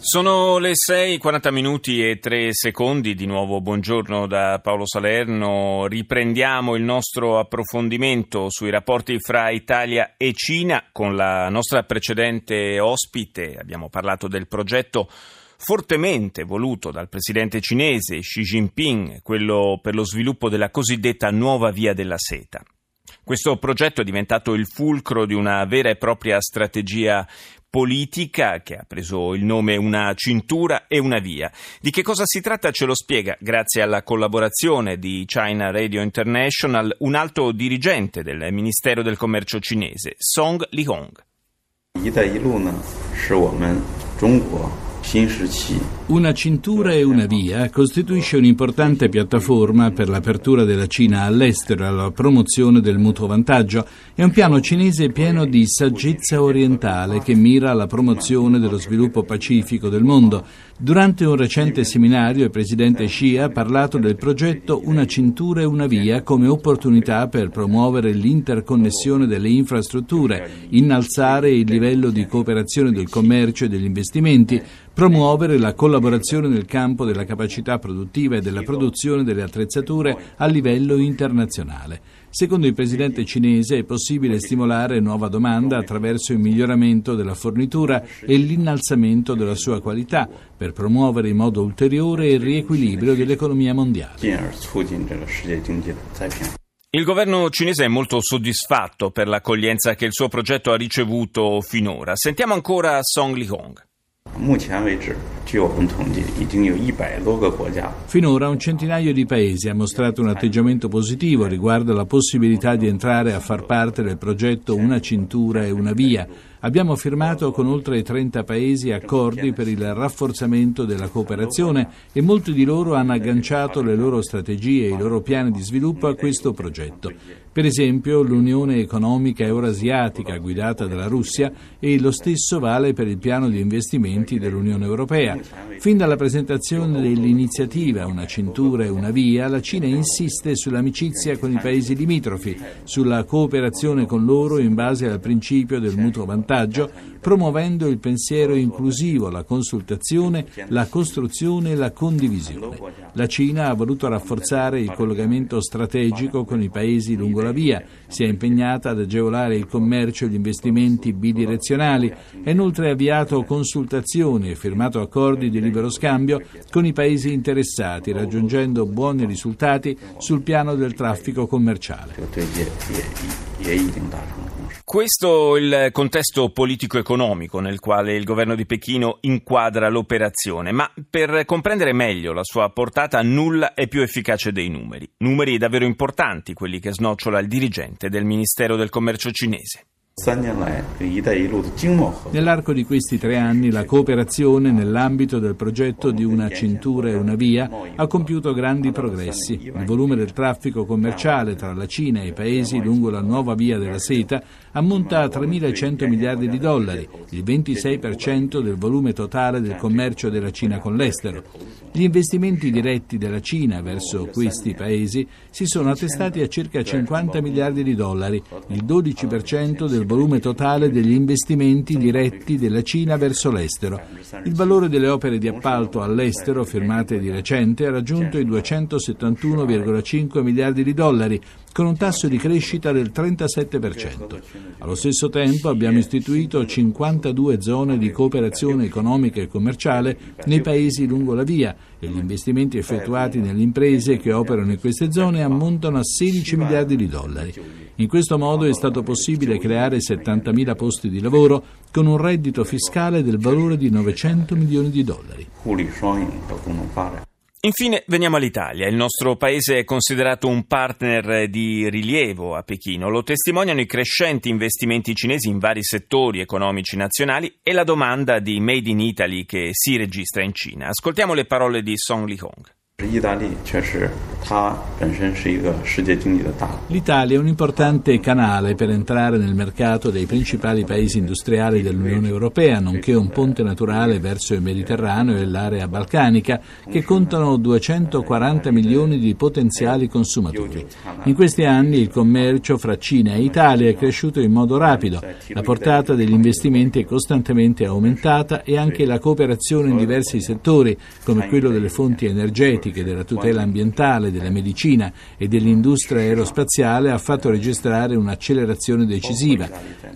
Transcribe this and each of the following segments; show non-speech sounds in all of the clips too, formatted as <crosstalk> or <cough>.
Sono le 6:40 minuti e 3 secondi, di nuovo buongiorno da Paolo Salerno. Riprendiamo il nostro approfondimento sui rapporti fra Italia e Cina con la nostra precedente ospite. Abbiamo parlato del progetto fortemente voluto dal presidente cinese Xi Jinping, quello per lo sviluppo della cosiddetta nuova via della seta. Questo progetto è diventato il fulcro di una vera e propria strategia politica che ha preso il nome Una cintura e una via. Di che cosa si tratta ce lo spiega, grazie alla collaborazione di China Radio International, un alto dirigente del Ministero del Commercio cinese, Song Lihong. 一带一路呢，是我们中国 una cintura e una via costituisce un'importante piattaforma per l'apertura della Cina all'estero e alla promozione del mutuo vantaggio. È un piano cinese pieno di saggezza orientale che mira alla promozione dello sviluppo pacifico del mondo. Durante un recente seminario il presidente Xi ha parlato del progetto Una cintura e una via come opportunità per promuovere l'interconnessione delle infrastrutture, innalzare il livello di cooperazione del commercio e degli investimenti, promuovere la collaborazione nel campo della capacità produttiva e della produzione delle attrezzature a livello internazionale. Secondo il presidente cinese è possibile stimolare nuova domanda attraverso il miglioramento della fornitura e l'innalzamento della sua qualità per promuovere in modo ulteriore il riequilibrio dell'economia mondiale. Il governo cinese è molto soddisfatto per l'accoglienza che il suo progetto ha ricevuto finora. Sentiamo ancora Song 目前为止 Finora un centinaio di paesi ha mostrato un atteggiamento positivo riguardo alla possibilità di entrare a far parte del progetto Una cintura e una via, Abbiamo firmato con oltre 30 paesi accordi per il rafforzamento della cooperazione e molti di loro hanno agganciato le loro strategie e i loro piani di sviluppo a questo progetto. Per esempio l'Unione economica eurasiatica guidata dalla Russia e lo stesso vale per il piano di investimenti dell'Unione europea. Fin dalla presentazione dell'iniziativa Una cintura e una via, la Cina insiste sull'amicizia con i paesi limitrofi, sulla cooperazione con loro in base al principio del mutuo vantaggio promuovendo il pensiero inclusivo, la consultazione, la costruzione e la condivisione. La Cina ha voluto rafforzare il collegamento strategico con i paesi lungo la via, si è impegnata ad agevolare il commercio e gli investimenti bidirezionali, ha inoltre avviato consultazioni e firmato accordi di libero scambio con i paesi interessati, raggiungendo buoni risultati sul piano del traffico commerciale. Questo il contesto politico-economico nel quale il governo di Pechino inquadra l'operazione, ma per comprendere meglio la sua portata nulla è più efficace dei numeri. Numeri davvero importanti quelli che snocciola il dirigente del Ministero del Commercio cinese. Nell'arco di questi tre anni la cooperazione nell'ambito del progetto di una cintura e una via ha compiuto grandi progressi. Il volume del traffico commerciale tra la Cina e i paesi lungo la nuova via della seta ammonta a 3.100 miliardi di dollari, il 26% del volume totale del commercio della Cina con l'estero. Gli investimenti diretti della Cina verso questi paesi si sono attestati a circa 50 miliardi di dollari, il 12% del volume totale degli investimenti diretti della Cina verso l'estero. Il valore delle opere di appalto all'estero firmate di recente ha raggiunto i 271,5 miliardi di dollari, con un tasso di crescita del 37%. Allo stesso tempo abbiamo istituito 52 zone di cooperazione economica e commerciale nei paesi lungo la via e gli investimenti effettuati nelle imprese che operano in queste zone ammontano a 16 miliardi di dollari. In questo modo è stato possibile creare 70.000 posti di lavoro con un reddito fiscale del valore di 900 milioni di dollari. Infine veniamo all'Italia. Il nostro paese è considerato un partner di rilievo a Pechino. Lo testimoniano i crescenti investimenti cinesi in vari settori economici nazionali e la domanda di Made in Italy che si registra in Cina. Ascoltiamo le parole di Song Li-hong. L'Italia è un importante canale per entrare nel mercato dei principali paesi industriali dell'Unione Europea, nonché un ponte naturale verso il Mediterraneo e l'area balcanica, che contano 240 milioni di potenziali consumatori. In questi anni il commercio fra Cina e Italia è cresciuto in modo rapido, la portata degli investimenti è costantemente aumentata e anche la cooperazione in diversi settori, come quello delle fonti energetiche, politiche, della tutela ambientale, della medicina e dell'industria aerospaziale ha fatto registrare un'accelerazione decisiva.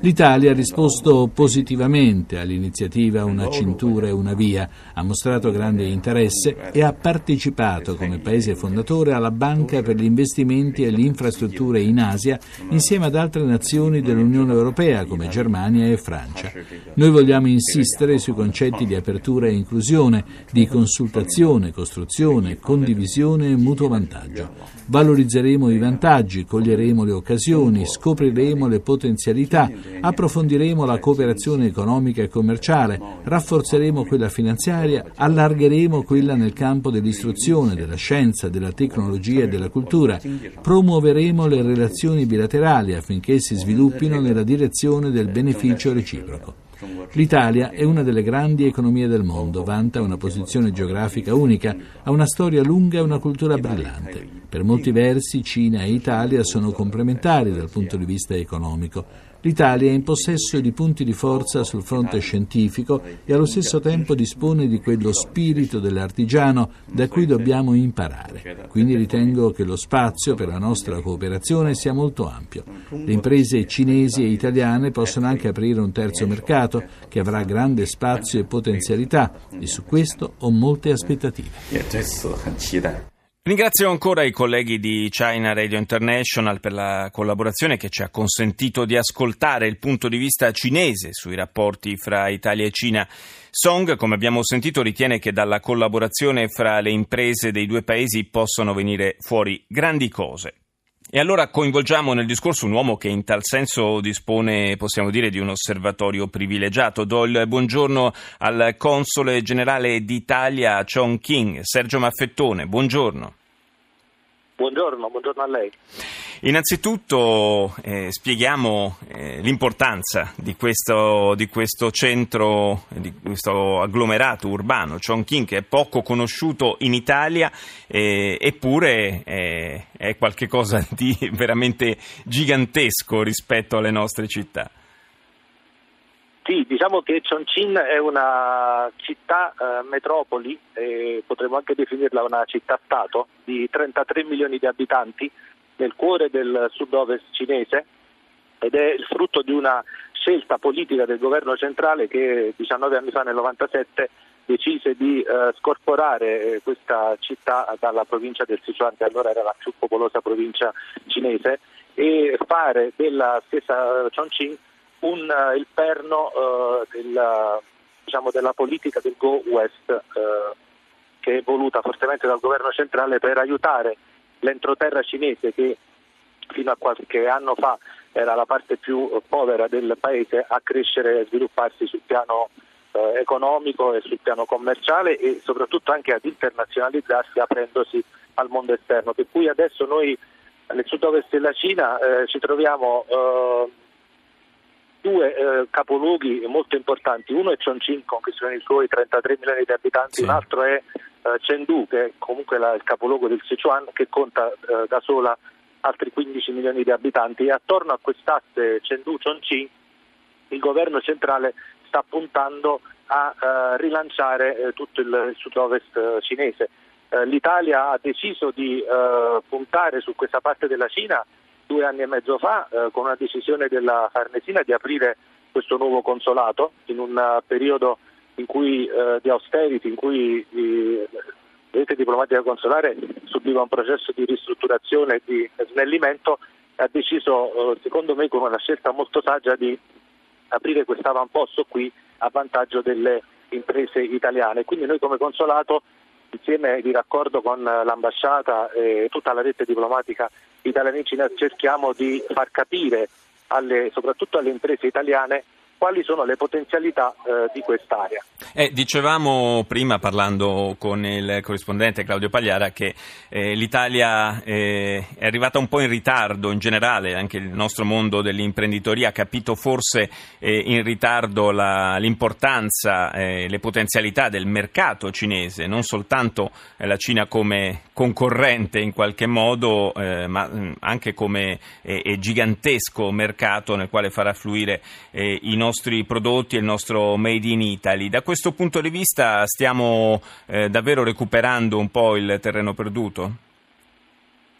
L'Italia ha risposto positivamente all'iniziativa Una cintura e una via, ha mostrato grande interesse e ha partecipato come paese fondatore alla Banca per gli investimenti e le infrastrutture in Asia insieme ad altre nazioni dell'Unione Europea come Germania e Francia. Noi vogliamo insistere sui concetti di apertura e inclusione, di consultazione, costruzione, condivisione e mutuo vantaggio. Valorizzeremo i vantaggi, coglieremo le occasioni, scopriremo le potenzialità, approfondiremo la cooperazione economica e commerciale, rafforzeremo quella finanziaria, allargheremo quella nel campo dell'istruzione, della scienza, della tecnologia e della cultura, promuoveremo le relazioni bilaterali affinché si sviluppino nella direzione del beneficio reciproco. L'Italia è una delle grandi economie del mondo, vanta una posizione geografica unica, ha una storia lunga e una cultura brillante. Per molti versi Cina e Italia sono complementari dal punto di vista economico. L'Italia è in possesso di punti di forza sul fronte scientifico e allo stesso tempo dispone di quello spirito dell'artigiano da cui dobbiamo imparare. Quindi ritengo che lo spazio per la nostra cooperazione sia molto ampio. Le imprese cinesi e italiane possono anche aprire un terzo mercato che avrà grande spazio e potenzialità e su questo ho molte aspettative. Ringrazio ancora i colleghi di China Radio International per la collaborazione che ci ha consentito di ascoltare il punto di vista cinese sui rapporti fra Italia e Cina. Song, come abbiamo sentito, ritiene che dalla collaborazione fra le imprese dei due paesi possano venire fuori grandi cose. E allora coinvolgiamo nel discorso un uomo che in tal senso dispone, possiamo dire, di un osservatorio privilegiato. Do il buongiorno al console generale d'Italia Chongqing, Sergio Maffettone. Buongiorno. Buongiorno, buongiorno a lei. Innanzitutto eh, spieghiamo eh, l'importanza di questo, di questo, centro, di questo agglomerato urbano, Chongqing, che è poco conosciuto in Italia, eh, eppure eh, è qualcosa di <laughs> veramente gigantesco rispetto alle nostre città. Sì, diciamo che Chongqing è una città eh, metropoli, eh, potremmo anche definirla una città-stato, di 33 milioni di abitanti nel cuore del sud-ovest cinese ed è il frutto di una scelta politica del governo centrale che 19 anni fa, nel 97, decise di eh, scorporare eh, questa città dalla provincia del Sichuan, che allora era la più popolosa provincia cinese, e fare della stessa Chongqing un, uh, il perno uh, della, diciamo, della, politica del Go West uh, che è voluta fortemente dal governo centrale per aiutare l'entroterra cinese che fino a qualche anno fa era la parte più povera del paese a crescere e svilupparsi sul piano eh, economico e sul piano commerciale e soprattutto anche ad internazionalizzarsi aprendosi al mondo esterno. Per cui adesso noi nel sud-ovest della Cina eh, ci troviamo eh, due eh, capoluoghi molto importanti, uno è Chongqing con che sono i suoi 33 milioni di abitanti, sì. un altro è eh, Chengdu che è comunque la, il capoluogo del Sichuan che conta eh, da sola altri 15 milioni di abitanti e attorno a quest'asse Chengdu-Chongqing il governo centrale sta puntando a uh, rilanciare uh, tutto il, sud-ovest uh, cinese. L'Italia ha deciso di puntare su questa parte della Cina due anni e mezzo fa eh, con una decisione della Farnesina di aprire questo nuovo consolato in un uh, periodo in cui, eh, di austerity in cui eh, la rete diplomatica consolare subiva un processo di ristrutturazione e di snellimento ha deciso eh, secondo me con una scelta molto saggia di aprire questo avamposto qui a vantaggio delle imprese italiane. Quindi noi come consolato insieme di raccordo con l'ambasciata e tutta la rete diplomatica Cina cerchiamo di far capire alle, soprattutto alle imprese italiane quali sono le potenzialità eh, di quest'area. Eh, dicevamo prima, parlando con il corrispondente Claudio Pagliara, che eh, l'Italia eh, è arrivata un po' in ritardo in generale, anche il nostro mondo dell'imprenditoria ha capito forse eh, in ritardo la, l'importanza, eh, le potenzialità del mercato cinese, non soltanto la Cina come concorrente in qualche modo, ma mm, anche come gigantesco mercato nel quale far affluire i nostri nostri prodotti e il nostro Made in Italy. Da questo punto di vista stiamo eh, davvero recuperando un po' il terreno perduto?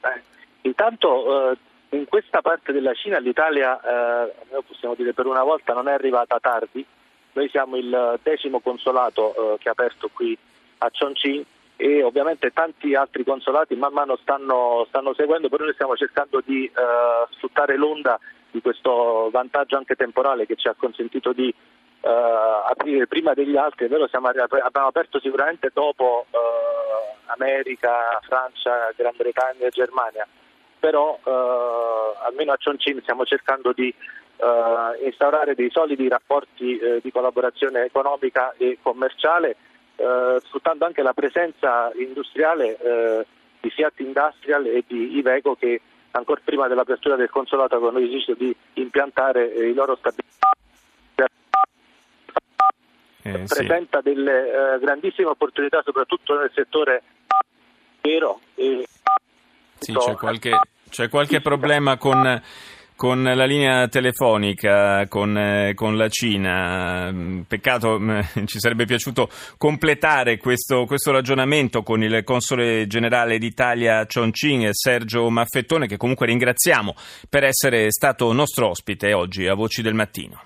Eh, intanto eh, in questa parte della Cina l'Italia, eh, possiamo dire per una volta, non è arrivata tardi. Noi siamo il decimo consolato eh, che è aperto qui a Chongqing e ovviamente tanti altri consolati man mano stanno, stanno seguendo, però noi stiamo cercando di eh, sfruttare l'onda di questo vantaggio anche temporale che ci ha consentito di uh, aprire prima degli altri, è vero? Siamo, abbiamo aperto sicuramente dopo uh, America, Francia, Gran Bretagna e Germania, però uh, almeno a Chongqing stiamo cercando di instaurare dei solidi rapporti di collaborazione economica e commerciale, sfruttando anche la presenza industriale di Fiat Industrial e di Iveco che ancora prima dell'apertura del consolato avevano deciso di impiantare eh, i loro stabilimenti. Eh, presenta sì. delle eh, grandissime opportunità soprattutto nel settore vero e sì, c'è qualche, c'è qualche problema con con la linea telefonica con, eh, con, la Cina. Mm, peccato, mm, <laughs> ci sarebbe piaciuto completare questo, questo, ragionamento con il console generale d'Italia Chongqing, Sergio Maffettone, che comunque ringraziamo per essere stato nostro ospite oggi a Voci del Mattino.